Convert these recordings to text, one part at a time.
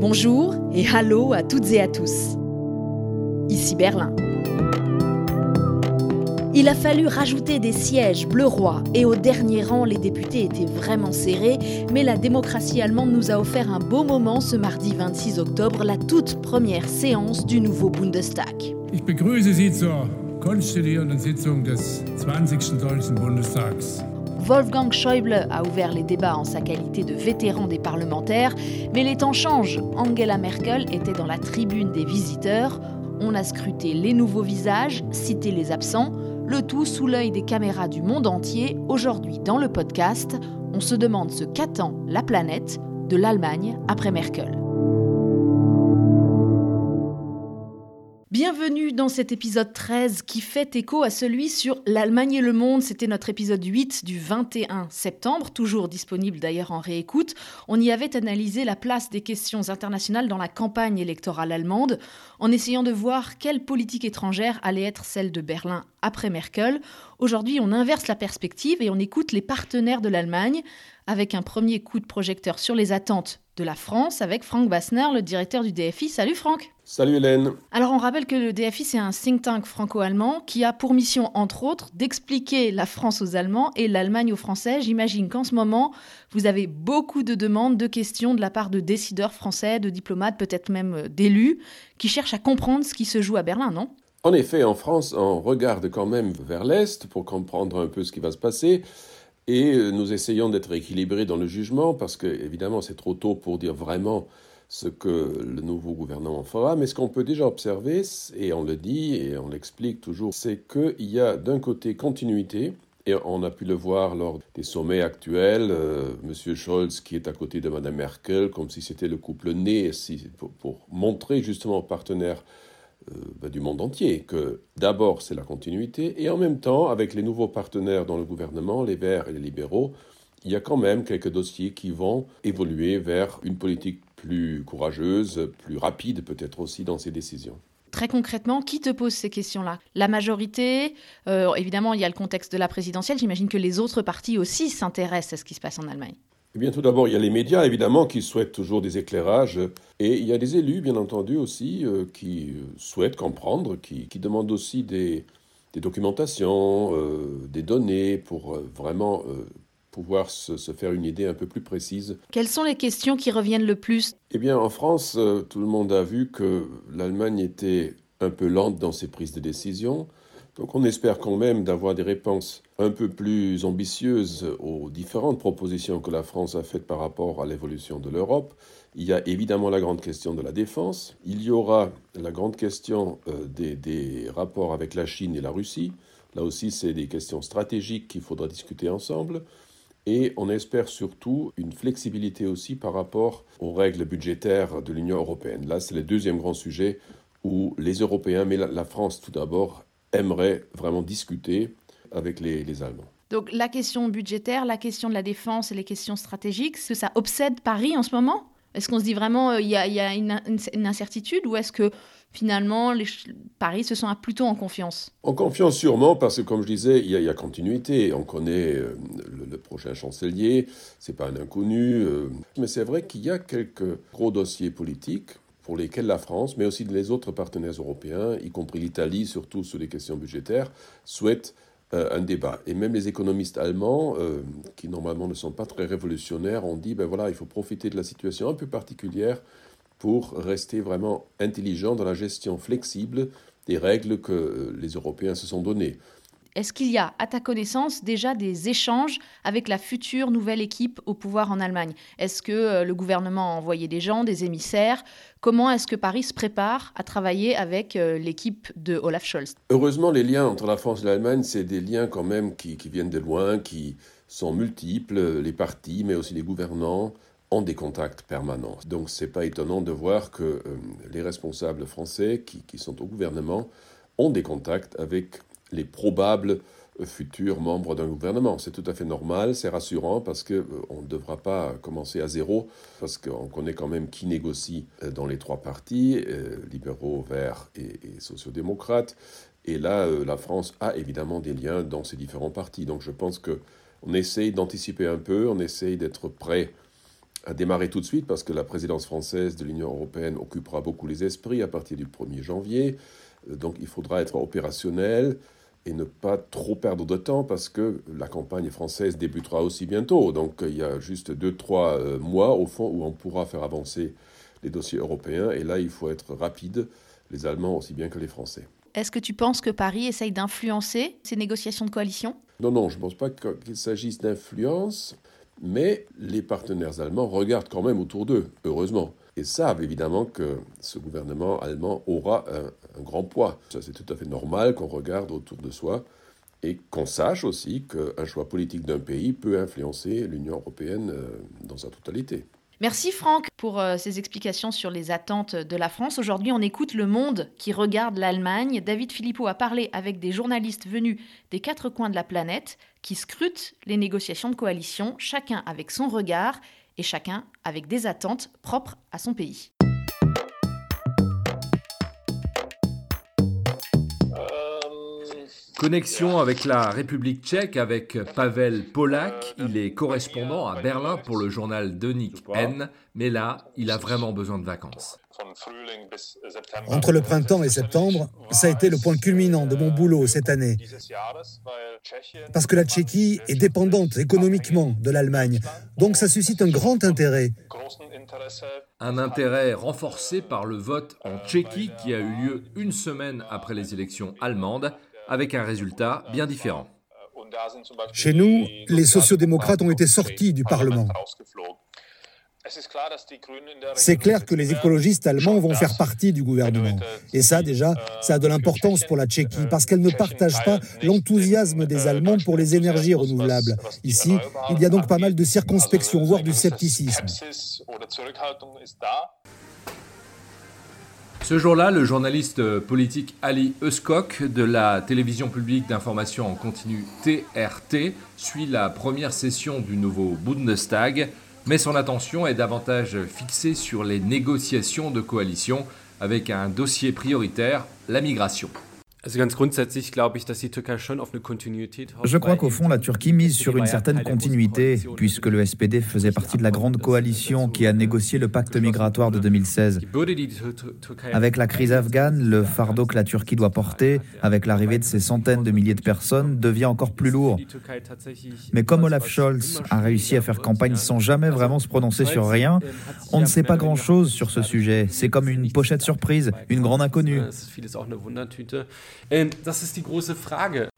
Bonjour et hallo à toutes et à tous. Ici Berlin. Il a fallu rajouter des sièges bleu-roi et au dernier rang, les députés étaient vraiment serrés, mais la démocratie allemande nous a offert un beau moment ce mardi 26 octobre, la toute première séance du nouveau Bundestag. Sitzung des 20. Deutschen Bundestags. Wolfgang Schäuble a ouvert les débats en sa qualité de vétéran des parlementaires, mais les temps changent. Angela Merkel était dans la tribune des visiteurs. On a scruté les nouveaux visages, cité les absents, le tout sous l'œil des caméras du monde entier. Aujourd'hui, dans le podcast, on se demande ce qu'attend la planète de l'Allemagne après Merkel. Bienvenue dans cet épisode 13 qui fait écho à celui sur l'Allemagne et le monde. C'était notre épisode 8 du 21 septembre, toujours disponible d'ailleurs en réécoute. On y avait analysé la place des questions internationales dans la campagne électorale allemande, en essayant de voir quelle politique étrangère allait être celle de Berlin après Merkel. Aujourd'hui, on inverse la perspective et on écoute les partenaires de l'Allemagne avec un premier coup de projecteur sur les attentes de la France avec Franck Bassner, le directeur du DFI. Salut Franck Salut Hélène. Alors on rappelle que le DFI c'est un think tank franco-allemand qui a pour mission entre autres d'expliquer la France aux Allemands et l'Allemagne aux Français. J'imagine qu'en ce moment vous avez beaucoup de demandes, de questions de la part de décideurs français, de diplomates, peut-être même euh, d'élus qui cherchent à comprendre ce qui se joue à Berlin, non? En effet, en France, on regarde quand même vers l'Est pour comprendre un peu ce qui va se passer. Et euh, nous essayons d'être équilibrés dans le jugement parce que, évidemment, c'est trop tôt pour dire vraiment ce que le nouveau gouvernement fera, mais ce qu'on peut déjà observer, et on le dit et on l'explique toujours, c'est qu'il y a d'un côté continuité, et on a pu le voir lors des sommets actuels, euh, M. Scholz qui est à côté de Mme Merkel, comme si c'était le couple né, pour, pour, montrer justement aux partenaires euh, bah, du monde entier que d'abord c'est la continuité, et en même temps, avec les nouveaux partenaires dans le gouvernement, les Verts et les libéraux, il y a quand même quelques dossiers qui vont évoluer vers une politique plus courageuse, plus rapide peut-être aussi dans ses décisions. Très concrètement, qui te pose ces questions-là? La majorité, euh, évidemment, il y a le contexte de la présidentielle. J'imagine que les autres partis aussi s'intéressent à ce qui se passe en Allemagne. Eh bien, tout d'abord, il y a les médias, évidemment, qui souhaitent toujours des éclairages. Et il y a des élus, bien entendu, aussi, euh, qui souhaitent comprendre, qui, demandent aussi des, documentations, euh, des données pour vraiment pouvoir se, faire une idée un peu plus précise. Quelles sont les questions qui reviennent le plus? Eh bien, en France, euh, tout le monde a vu que l'Allemagne était un peu lente dans ses prises de décision. Donc on espère quand même d'avoir des réponses un peu plus ambitieuses aux différentes propositions que la France a faites par rapport à l'évolution de l'Europe. Il y a évidemment la grande question de la défense. Il y aura la grande question euh, des, des rapports avec la Chine et la Russie. Là aussi, c'est des questions stratégiques qu'il faudra discuter ensemble. Et on espère surtout une flexibilité aussi par rapport aux règles budgétaires de l'Union européenne. Là, c'est le deuxième grand sujet où les Européens, mais la, France tout d'abord, aimeraient vraiment discuter avec les, Allemands. Donc la question budgétaire, la question de la défense et les questions stratégiques, est-ce que ça obsède Paris en ce moment? Est-ce qu'on se dit vraiment euh, il y a, une, incertitude ou est-ce que finalement, les, Paris se sent plutôt en confiance? En confiance sûrement, parce que comme je disais, il y a, continuité. On connaît euh, le, prochain chancelier, c'est pas un inconnu. Euh, mais c'est vrai qu'il y a quelques gros dossiers politiques pour lesquels la France, mais aussi les autres partenaires européens, y compris l'Italie, surtout sur les questions budgétaires, souhaitent euh, un débat. Et même les économistes allemands, qui normalement ne sont pas très révolutionnaires, ont dit, ben voilà, il faut profiter de la situation un peu particulière pour rester vraiment intelligent dans la gestion flexible des règles que les Européens se sont données. Est-ce qu'il y a, à ta connaissance, déjà des échanges avec la future nouvelle équipe au pouvoir en Allemagne? Est-ce que euh, le gouvernement a envoyé des gens, des émissaires? Comment est-ce que Paris se prépare à travailler avec euh, l'équipe de Olaf Scholz? Heureusement, les liens entre la France et l'Allemagne, c'est des liens quand même qui, viennent de loin, qui sont multiples, les partis, mais aussi les gouvernants ont des contacts permanents. Donc c'est pas étonnant de voir que euh, les responsables français qui, sont au gouvernement ont des contacts avec les probables euh, futurs membres d'un gouvernement. C'est tout à fait normal, c'est rassurant parce que euh, ne devra pas commencer à zéro, parce qu'on connaît quand même qui négocie dans les trois partis, libéraux, verts et, et sociodémocrates. Et là, la France a évidemment des liens dans ces différents partis. Donc je pense que on essaye d'anticiper un peu, on essaye d'être prêt à démarrer tout de suite parce que la présidence française de l'Union européenne occupera beaucoup les esprits à partir du 1er janvier. Euh, donc il faudra être opérationnel et ne pas trop perdre de temps parce que la campagne française débutera aussi bientôt. Donc il y a juste deux, trois euh, mois au fond où on pourra faire avancer les dossiers européens et là il faut être rapide, les Allemands aussi bien que les Français. Est-ce que tu penses que Paris essaye d'influencer ces négociations de coalition? Non, non, je ne pense pas qu'il s'agisse d'influence, mais les partenaires allemands regardent quand même autour d'eux, heureusement, et savent évidemment que ce gouvernement allemand aura un, grand poids. Ça, c'est tout à fait normal qu'on regarde autour de soi et qu'on sache aussi qu'un choix politique d'un pays peut influencer l'Union européenne euh, dans sa totalité. Merci Franck pour euh, ces explications sur les attentes de la France. Aujourd'hui, on écoute le monde qui regarde l'Allemagne. David Philippot a parlé avec des journalistes venus des quatre coins de la planète qui scrutent les négociations de coalition, chacun avec son regard et chacun avec des attentes propres à son pays. Connexion avec la République tchèque avec Pavel Polak. Il est correspondant à Berlin pour le journal Denik N, mais là, il a vraiment besoin de vacances. Entre le printemps et septembre, ça a été le point culminant de mon boulot cette année. Parce que la Tchéquie est dépendante économiquement de l'Allemagne, donc ça suscite un grand intérêt. Un intérêt renforcé par le vote en Tchéquie qui a eu lieu une semaine après les élections allemandes avec un résultat bien différent. Chez nous, les sociodémocrates ont été sortis du Parlement. C'est clair que les écologistes allemands vont faire partie du gouvernement. Et ça, déjà, ça a de l'importance pour la Tchéquie, parce qu'elle ne partage pas l'enthousiasme des Allemands pour les énergies renouvelables. Ici, il y a donc pas mal de circonspection, voire du scepticisme. Ce jour-là, le journaliste politique Ali Euskok de la télévision publique d'information en continu TRT suit la première session du nouveau Bundestag, mais son attention est davantage fixée sur les négociations de coalition avec un dossier prioritaire, la migration. Je crois qu'au fond, la Turquie mise sur une certaine continuité, puisque le SPD faisait partie de la grande coalition qui a négocié le pacte migratoire de 2016. Avec la crise afghane, le fardeau que la Turquie doit porter, avec l'arrivée de ces centaines de milliers de personnes, devient encore plus lourd. Mais comme Olaf Scholz a réussi à faire campagne sans jamais vraiment se prononcer sur rien, on ne sait pas grand-chose sur ce sujet. C'est comme une pochette surprise, une grande inconnue.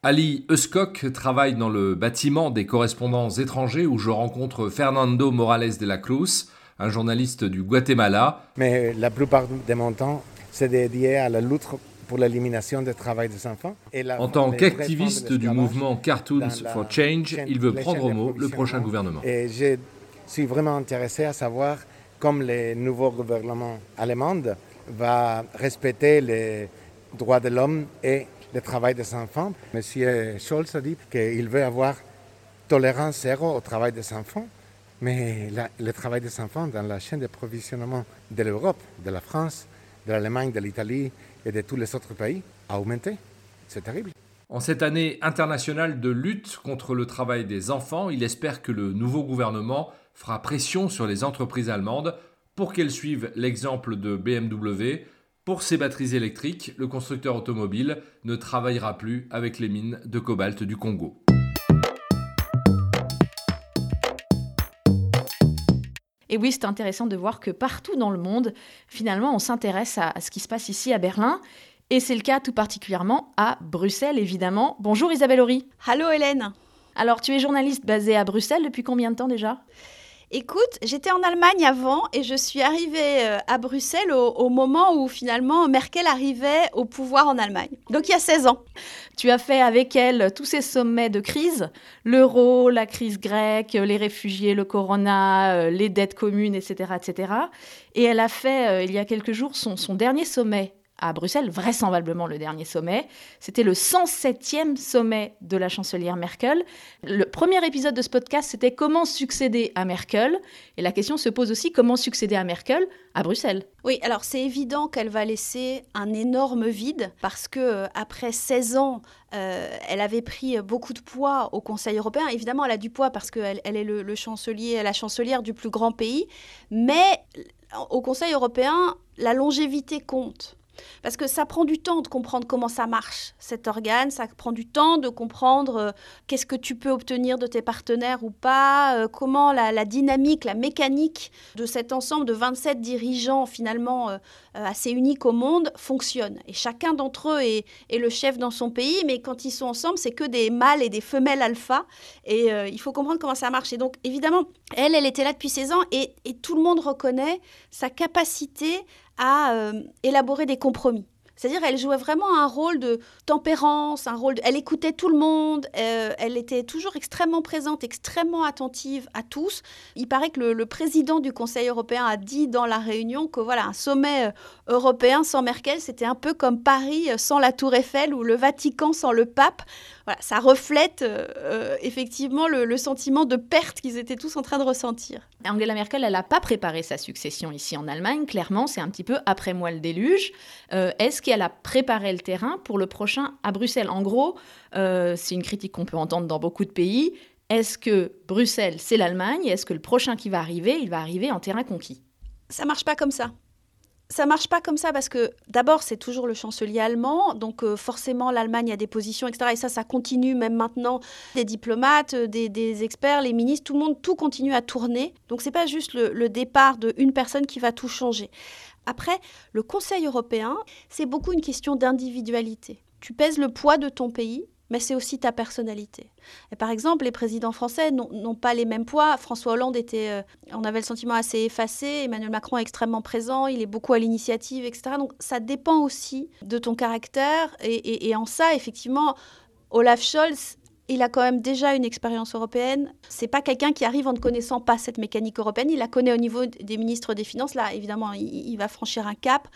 Ali Euskok travaille dans le bâtiment des correspondants étrangers où je rencontre Fernando Morales de la Cruz, un journaliste du Guatemala. Mais la plupart de mon temps, c'est dédié à la lutte pour l'élimination du travail des enfants. en tant qu'activiste du mouvement Cartoons for Change, il veut prendre au mot le prochain gouvernement. Et je suis vraiment intéressé à savoir comment le nouveau gouvernement allemand va respecter les droits de l'homme et le travail des enfants. Monsieur Scholz a dit qu'il veut avoir tolérance zéro au travail des enfants, mais le travail des enfants dans la chaîne de provisionnement de l'Europe, de la France, de l'Allemagne, de l'Italie et de tous les autres pays a augmenté. C'est terrible. En cette année internationale de lutte contre le travail des enfants, il espère que le nouveau gouvernement fera pression sur les entreprises allemandes pour qu'elles suivent l'exemple de BMW pour ces batteries électriques, le constructeur automobile ne travaillera plus avec les mines de cobalt du Congo. Et oui, c'est intéressant de voir que partout dans le monde, finalement, on s'intéresse à, ce qui se passe ici à Berlin. Et c'est le cas tout particulièrement à Bruxelles, évidemment. Bonjour Isabelle Horry. Allô Hélène. Alors, tu es journaliste basée à Bruxelles depuis combien de temps déjà? Écoute, j'étais en Allemagne avant et je suis arrivée euh, à Bruxelles au, moment où finalement Merkel arrivait au pouvoir en Allemagne. Donc il y a 16 ans. Tu as fait avec elle tous ces sommets de crise, l'euro, la crise grecque, les réfugiés, le corona, euh, les dettes communes, etc. etc. Et elle a fait, euh, il y a quelques jours, son, son dernier sommet à Bruxelles, vraisemblablement le dernier sommet. C'était le 107e sommet de la chancelière Merkel. Le premier épisode de ce podcast, c'était comment succéder à Merkel. Et la question se pose aussi comment succéder à Merkel à Bruxelles. Oui, alors c'est évident qu'elle va laisser un énorme vide parce que euh, après 16 ans, euh, elle avait pris beaucoup de poids au Conseil européen. Évidemment, elle a du poids parce qu'elle elle est le chancelier, la chancelière du plus grand pays, mais au Conseil européen, la longévité compte. Parce que ça prend du temps de comprendre comment ça marche, cet organe, ça prend du temps de comprendre euh, qu'est-ce que tu peux obtenir de tes partenaires ou pas, euh, comment la, dynamique, la mécanique de cet ensemble de 27 dirigeants finalement euh, assez uniques au monde fonctionne. Et chacun d'entre eux est, le chef dans son pays, mais quand ils sont ensemble, c'est que des mâles et des femelles alpha. Et il faut comprendre comment ça marche. Et donc, évidemment, elle, elle était là depuis 16 ans et tout le monde reconnaît sa capacité à euh, élaborer des compromis. C'est-à-dire, elle jouait vraiment un rôle de tempérance, un rôle. Elle écoutait tout le monde. Euh, elle était toujours extrêmement présente, extrêmement attentive à tous. Il paraît que le, président du Conseil européen a dit dans la réunion que voilà, un sommet euh, européen sans Merkel, c'était un peu comme Paris sans la Tour Eiffel ou le Vatican sans le pape ça reflète euh, euh, effectivement le, sentiment de perte qu'ils étaient tous en train de ressentir. Angela Merkel, elle n'a pas préparé sa succession ici en Allemagne. Clairement, c'est un petit peu après moi le déluge. Euh, est-ce qu'elle a préparé le terrain pour le prochain à Bruxelles? En gros, c'est une critique qu'on peut entendre dans beaucoup de pays. Est-ce que Bruxelles, c'est l'Allemagne? Est-ce que le prochain qui va arriver, il va arriver en terrain conquis? Ça marche pas comme ça ça marche pas comme ça parce que d'abord c'est toujours le chancelier allemand, donc euh, forcément l'Allemagne a des positions, etc. Et ça, ça continue même maintenant. Des diplomates, euh, des, experts, les ministres, tout le monde, tout continue à tourner. Donc c'est pas juste le, le départ d'une personne qui va tout changer. Après, le Conseil européen, c'est beaucoup une question d'individualité. Tu pèses le poids de ton pays mais c'est aussi ta personnalité. Et par exemple, les présidents français n'ont pas les mêmes poids. François Hollande était, euh, on avait le sentiment assez effacé. Emmanuel Macron est extrêmement présent, il est beaucoup à l'initiative, etc. Donc ça dépend aussi de ton caractère. Et, en ça, effectivement, Olaf Scholz, il a quand même déjà une expérience européenne. C'est pas quelqu'un qui arrive en ne connaissant pas cette mécanique européenne. Il la connaît au niveau des ministres des Finances. Là, évidemment, il va franchir un cap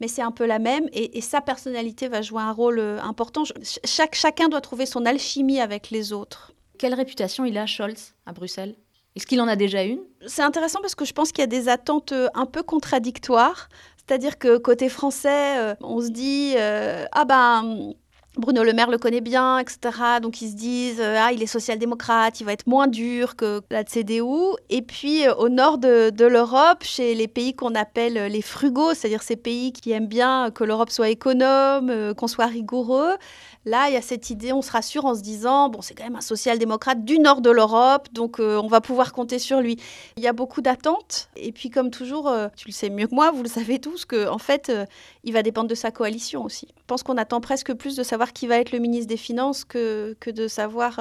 mais c'est un peu la même et, sa personnalité va jouer un rôle euh, important. Chaque, chacun doit trouver son alchimie avec les autres. Quelle réputation il a, Scholz, à Bruxelles? Est-ce qu'il en a déjà une? C'est intéressant parce que je pense qu'il y a des attentes euh, un peu contradictoires. C'est-à-dire que côté français, euh, on se dit ah ben Bruno Le Maire le connaît bien, etc. Donc ils se disent ah il est social-démocrate, il va être moins dur que la CDU. Et puis au nord de, l'Europe, chez les pays qu'on appelle les frugaux, c'est-à-dire ces pays qui aiment bien que l'Europe soit économe, qu'on soit rigoureux, Là, il y a cette idée, on se rassure en se disant, bon, c'est quand même un social-démocrate du nord de l'Europe, donc euh, on va pouvoir compter sur lui. Il y a beaucoup d'attentes, et puis comme toujours, euh, tu le sais mieux que moi, vous le savez tous, qu'en en fait, euh, il va dépendre de sa coalition aussi. Je pense qu'on attend presque plus de savoir qui va être le ministre des Finances que, que de savoir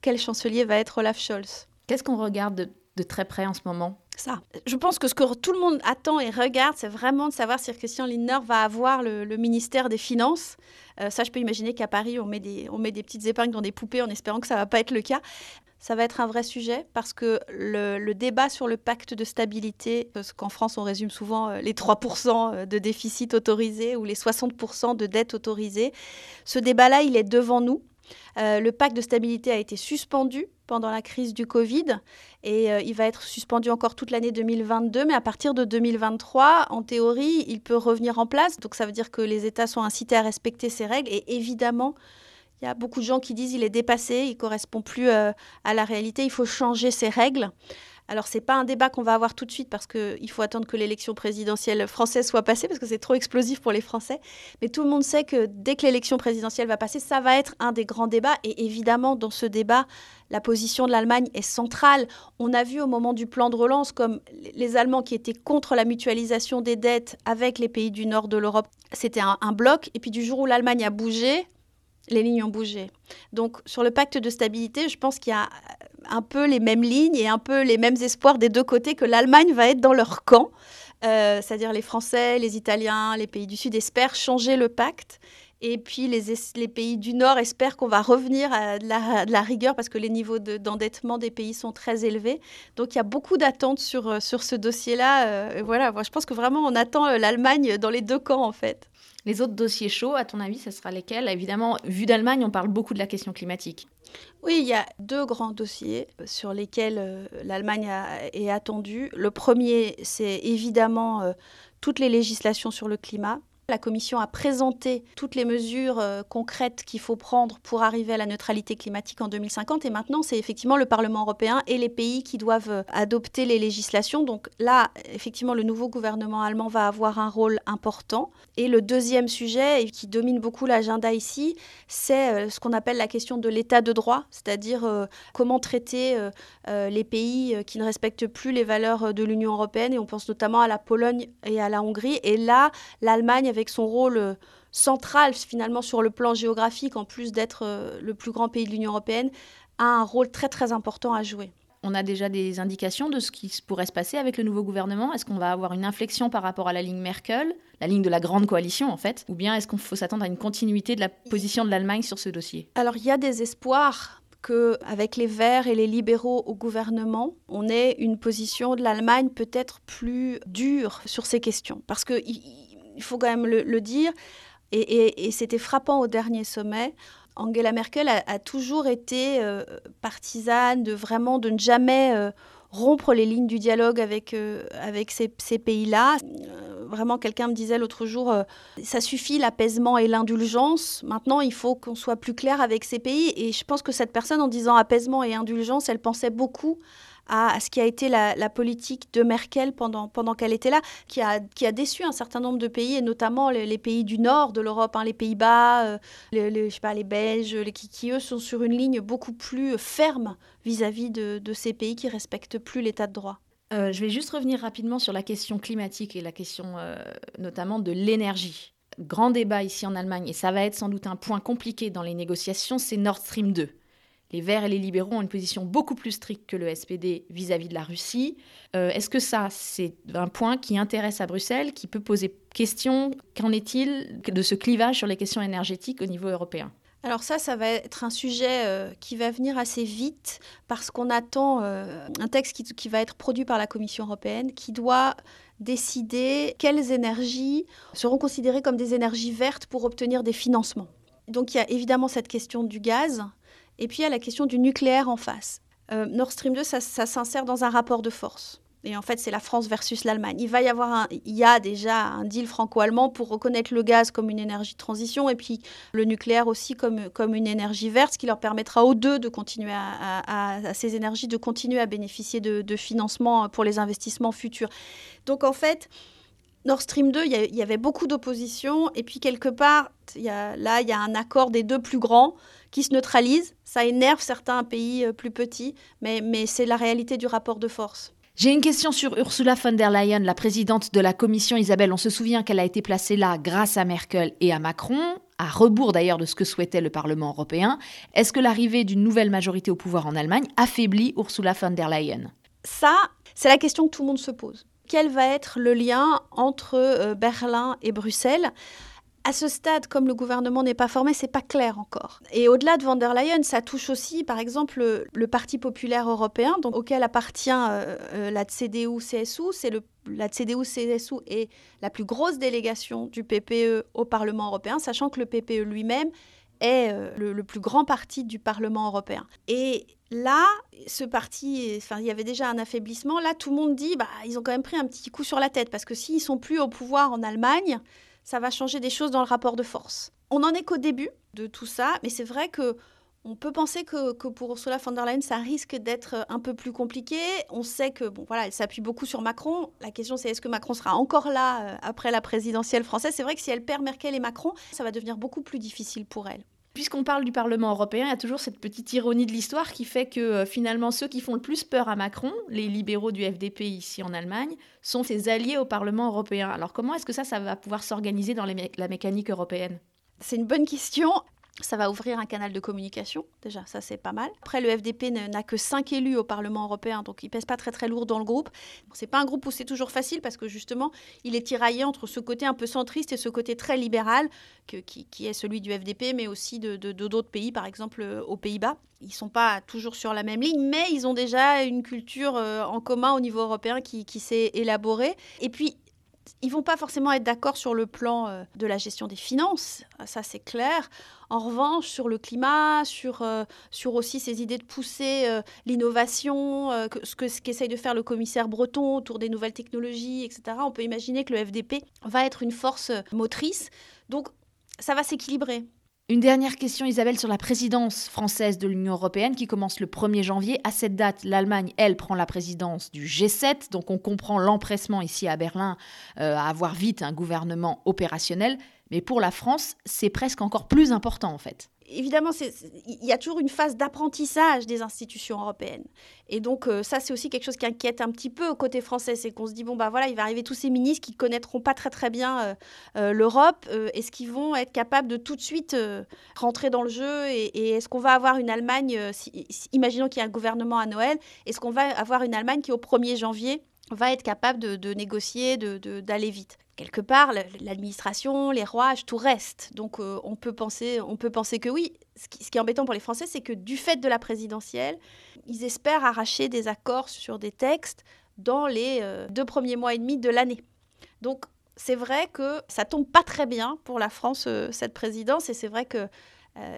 quel chancelier va être Olaf Scholz. Qu'est-ce qu'on regarde de très près en ce moment? Ça. Je pense que ce que tout le monde attend et regarde, c'est vraiment de savoir si Christian Lindner va avoir le, ministère des Finances. Euh, ça, je peux imaginer qu'à Paris, on met, des, on met des petites épingles dans des poupées en espérant que ça ne va pas être le cas. Ça va être un vrai sujet parce que le, débat sur le pacte de stabilité, parce qu'en France on résume souvent euh, les 3% de déficit autorisé ou les 60% de dette autorisée, ce débat-là, il est devant nous. Euh, le pacte de stabilité a été suspendu pendant la crise du Covid et euh, il va être suspendu encore toute l'année 2022, mais à partir de 2023, en théorie, il peut revenir en place. Donc ça veut dire que les États sont incités à respecter ces règles et évidemment, il y a beaucoup de gens qui disent il est dépassé, il correspond plus euh, à la réalité, il faut changer ces règles. Alors, ce n'est pas un débat qu'on va avoir tout de suite parce qu'il faut attendre que l'élection présidentielle française soit passée parce que c'est trop explosif pour les Français. Mais tout le monde sait que dès que l'élection présidentielle va passer, ça va être un des grands débats. Et évidemment, dans ce débat, la position de l'Allemagne est centrale. On a vu au moment du plan de relance comme les Allemands qui étaient contre la mutualisation des dettes avec les pays du nord de l'Europe, c'était un bloc. Et puis du jour où l'Allemagne a bougé, les lignes ont bougé. Donc sur le pacte de stabilité, je pense qu'il y a un peu les mêmes lignes et un peu les mêmes espoirs des deux côtés que l'Allemagne va être dans leur camp. Euh, c'est-à-dire les Français, les Italiens, les pays du Sud espèrent changer le pacte. Et puis les, pays du Nord espèrent qu'on va revenir à de la, rigueur parce que les niveaux d'endettement des pays sont très élevés. Donc il y a beaucoup d'attentes sur, sur ce dossier-là. Euh, voilà, je pense que vraiment on attend euh, l'Allemagne dans les deux camps en fait. Les autres dossiers chauds, à ton avis, ce sera lesquels? Évidemment, vu d'Allemagne, on parle beaucoup de la question climatique. Oui, il y a deux grands dossiers sur lesquels euh, l'Allemagne est attendue. Le premier, c'est évidemment euh, toutes les législations sur le climat. La Commission a présenté toutes les mesures euh, concrètes qu'il faut prendre pour arriver à la neutralité climatique en 2050 et maintenant c'est effectivement le Parlement européen et les pays qui doivent euh, adopter les législations. Donc là, effectivement, le nouveau gouvernement allemand va avoir un rôle important. Et le deuxième sujet qui domine beaucoup l'agenda ici, c'est euh, ce qu'on appelle la question de l'état de droit, c'est-à-dire comment traiter les pays qui ne respectent plus les valeurs de l'Union européenne et on pense notamment à la Pologne et à la Hongrie. Et là, l'Allemagne avec son rôle euh, central finalement sur le plan géographique, en plus d'être euh, le plus grand pays de l'Union européenne, a un rôle très très important à jouer. On a déjà des indications de ce qui pourrait se passer avec le nouveau gouvernement? Est-ce qu'on va avoir une inflexion par rapport à la ligne Merkel, la ligne de la grande coalition en fait? Ou bien est-ce qu'il faut s'attendre à une continuité de la position de l'Allemagne sur ce dossier? Alors il y a des espoirs que avec les Verts et les libéraux au gouvernement, on ait une position de l'Allemagne peut-être plus dure sur ces questions. Parce que il faut quand même le, dire, et, c'était frappant au dernier sommet. Angela Merkel a, toujours été euh, partisane de vraiment de ne jamais euh, rompre les lignes du dialogue avec, euh, avec ces, ces pays-là. vraiment, quelqu'un me disait l'autre jour, ça suffit l'apaisement et l'indulgence. Maintenant, il faut qu'on soit plus clair avec ces pays. Et je pense que cette personne, en disant apaisement et indulgence, elle pensait beaucoup à, ce qui a été la, politique de Merkel pendant, pendant qu'elle était là, qui a, qui a déçu un certain nombre de pays, et notamment les, pays du nord de l'Europe, hein, les Pays-Bas, euh, les, je sais pas, les Belges, les, qui, eux sont sur une ligne beaucoup plus ferme vis-à-vis de, ces pays qui respectent plus l'état de droit. Euh, je vais juste revenir rapidement sur la question climatique et la question euh, notamment de l'énergie. Grand débat ici en Allemagne, et ça va être sans doute un point compliqué dans les négociations, c'est Nord Stream 2. Les Verts et les libéraux ont une position beaucoup plus stricte que le SPD vis-à-vis de la Russie. Euh, est-ce que ça, c'est un point qui intéresse à Bruxelles, qui peut poser question Qu'en est-il de ce clivage sur les questions énergétiques au niveau européen? Alors ça, ça va être un sujet euh, qui va venir assez vite parce qu'on attend euh, un texte qui, qui, va être produit par la Commission européenne qui doit décider quelles énergies seront considérées comme des énergies vertes pour obtenir des financements. Donc il y a évidemment cette question du gaz et puis il y a la question du nucléaire en face. Euh, Nord Stream 2, ça, s'insère dans un rapport de force. Et en fait, c'est la France versus l'Allemagne. Il va y avoir il y a déjà un deal franco-allemand pour reconnaître le gaz comme une énergie de transition et puis le nucléaire aussi comme, comme une énergie verte, ce qui leur permettra aux deux de continuer à, ces énergies de continuer à bénéficier de, de financement pour les investissements futurs. Donc en fait, Nord Stream 2, il y, avait beaucoup d'opposition et puis quelque part, là, il y a un accord des deux plus grands qui se neutralise. Ça énerve certains pays euh, plus petits, mais, mais c'est la réalité du rapport de force. J'ai une question sur Ursula von der Leyen, la présidente de la Commission. Isabelle, on se souvient qu'elle a été placée là grâce à Merkel et à Macron, à rebours d'ailleurs de ce que souhaitait le Parlement européen. Est-ce que l'arrivée d'une nouvelle majorité au pouvoir en Allemagne affaiblit Ursula von der Leyen? Ça, c'est la question que tout le monde se pose. Quel va être le lien entre euh, Berlin et Bruxelles? À ce stade, comme le gouvernement n'est pas formé, c'est pas clair encore. Et au-delà de von der Leyen, ça touche aussi, par exemple, le, Parti populaire européen, auquel appartient euh, euh, la CDU-CSU. C'est la CDU-CSU est la plus grosse délégation du PPE au Parlement européen, sachant que le PPE lui-même est euh, le, plus grand parti du Parlement européen. Et là, ce parti, enfin, il y avait déjà un affaiblissement. Là, tout le monde dit, bah, ils ont quand même pris un petit coup sur la tête, parce que s'ils sont plus au pouvoir en Allemagne, ça va changer des choses dans le rapport de force. On n'en est qu'au début de tout ça, mais c'est vrai que on peut penser que, pour Ursula von der Leyen, ça risque d'être un peu plus compliqué. On sait que bon, voilà, elle s'appuie beaucoup sur Macron. La question, c'est est-ce que Macron sera encore là euh, après la présidentielle française? C'est vrai que si elle perd Merkel et Macron, ça va devenir beaucoup plus difficile pour elle. Puisqu'on parle du Parlement européen, il y a toujours cette petite ironie de l'histoire qui fait que euh, finalement ceux qui font le plus peur à Macron, les libéraux du FDP ici en Allemagne, sont ses alliés au Parlement européen. Alors comment est-ce que ça, ça va pouvoir s'organiser dans la mécanique européenne? C'est une bonne question. Ça va ouvrir un canal de communication, déjà, ça c'est pas mal. Après, le FDP n'a que 5 élus au Parlement européen, donc il pèse pas très très lourd dans le groupe. Bon, c'est pas un groupe où c'est toujours facile parce que justement, il est tiraillé entre ce côté un peu centriste et ce côté très libéral, qui, est celui du FDP, mais aussi de d'autres pays, par exemple euh, aux Pays-Bas. Ils sont pas toujours sur la même ligne, mais ils ont déjà une culture euh, en commun au niveau européen qui, qui s'est élaborée. Et puis, ils vont pas forcément être d'accord sur le plan euh, de la gestion des finances, ça c'est clair. En revanche, sur le climat, sur, euh, sur aussi ces idées de pousser euh, l'innovation, ce que ce qu'essaye de faire le commissaire breton autour des nouvelles technologies, etc., on peut imaginer que le FDP va être une force motrice. Donc ça va s'équilibrer. Une dernière question, Isabelle, sur la présidence française de l'Union européenne qui commence le 1er janvier. À cette date, l'Allemagne, elle, prend la présidence du G7. Donc on comprend l'empressement ici à Berlin euh, à avoir vite un gouvernement opérationnel. Mais pour la France, c'est presque encore plus important en fait évidemment, il y a toujours une phase d'apprentissage des institutions européennes. Et donc, euh, ça, c'est aussi quelque chose qui inquiète un petit peu au côté français. C'est qu'on se dit, bon, bah voilà, il va arriver tous ces ministres qui connaîtront pas très, très bien euh, euh, l'Europe. est-ce qu'ils vont être capables de tout de suite rentrer dans le jeu Et, est-ce qu'on va avoir une Allemagne, imaginons qu'il y a un gouvernement à Noël, est-ce qu'on va avoir une Allemagne qui, au 1er janvier, va être capable de, négocier, d'aller vite? Quelque part, l'administration, les rouages, tout reste. Donc euh, on, peut penser, on peut penser que oui. Ce qui, est embêtant pour les Français, c'est que du fait de la présidentielle, ils espèrent arracher des accords sur des textes dans les euh, deux premiers mois et demi de l'année. Donc c'est vrai que ça tombe pas très bien pour la France, euh, cette présidence, et c'est vrai que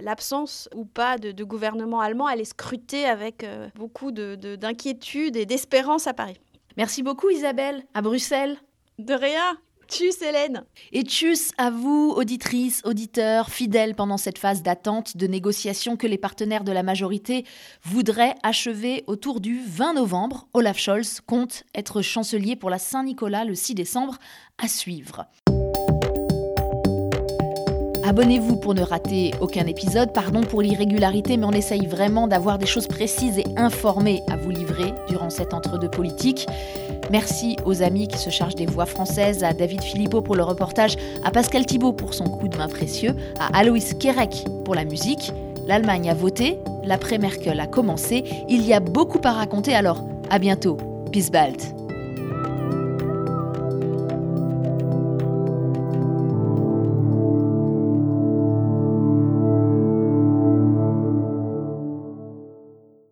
l'absence ou pas de, gouvernement allemand, elle est scrutée avec beaucoup d'inquiétude et d'espérance à Paris. Merci beaucoup Isabelle, à Bruxelles. De rien. Tchuss Hélène Et tchuss à vous, auditrices, auditeurs, fidèles pendant cette phase d'attente, de négociation que les partenaires de la majorité voudraient achever autour du 20 novembre. Olaf Scholz compte être chancelier pour la Saint-Nicolas le 6 décembre, à suivre. Abonnez-vous pour ne rater aucun épisode. Pardon pour l'irrégularité, mais on essaye vraiment d'avoir des choses précises et informées à vous livrer durant cet entre-deux politique. Merci aux amis qui se chargent des voix françaises, à David Philippot pour le reportage, à Pascal Thibault pour son coup de main précieux, à Aloïs Kerek pour la musique. L'Allemagne a voté, l'après-Merkel a commencé. Il y a beaucoup à raconter, alors à bientôt. Peace bald.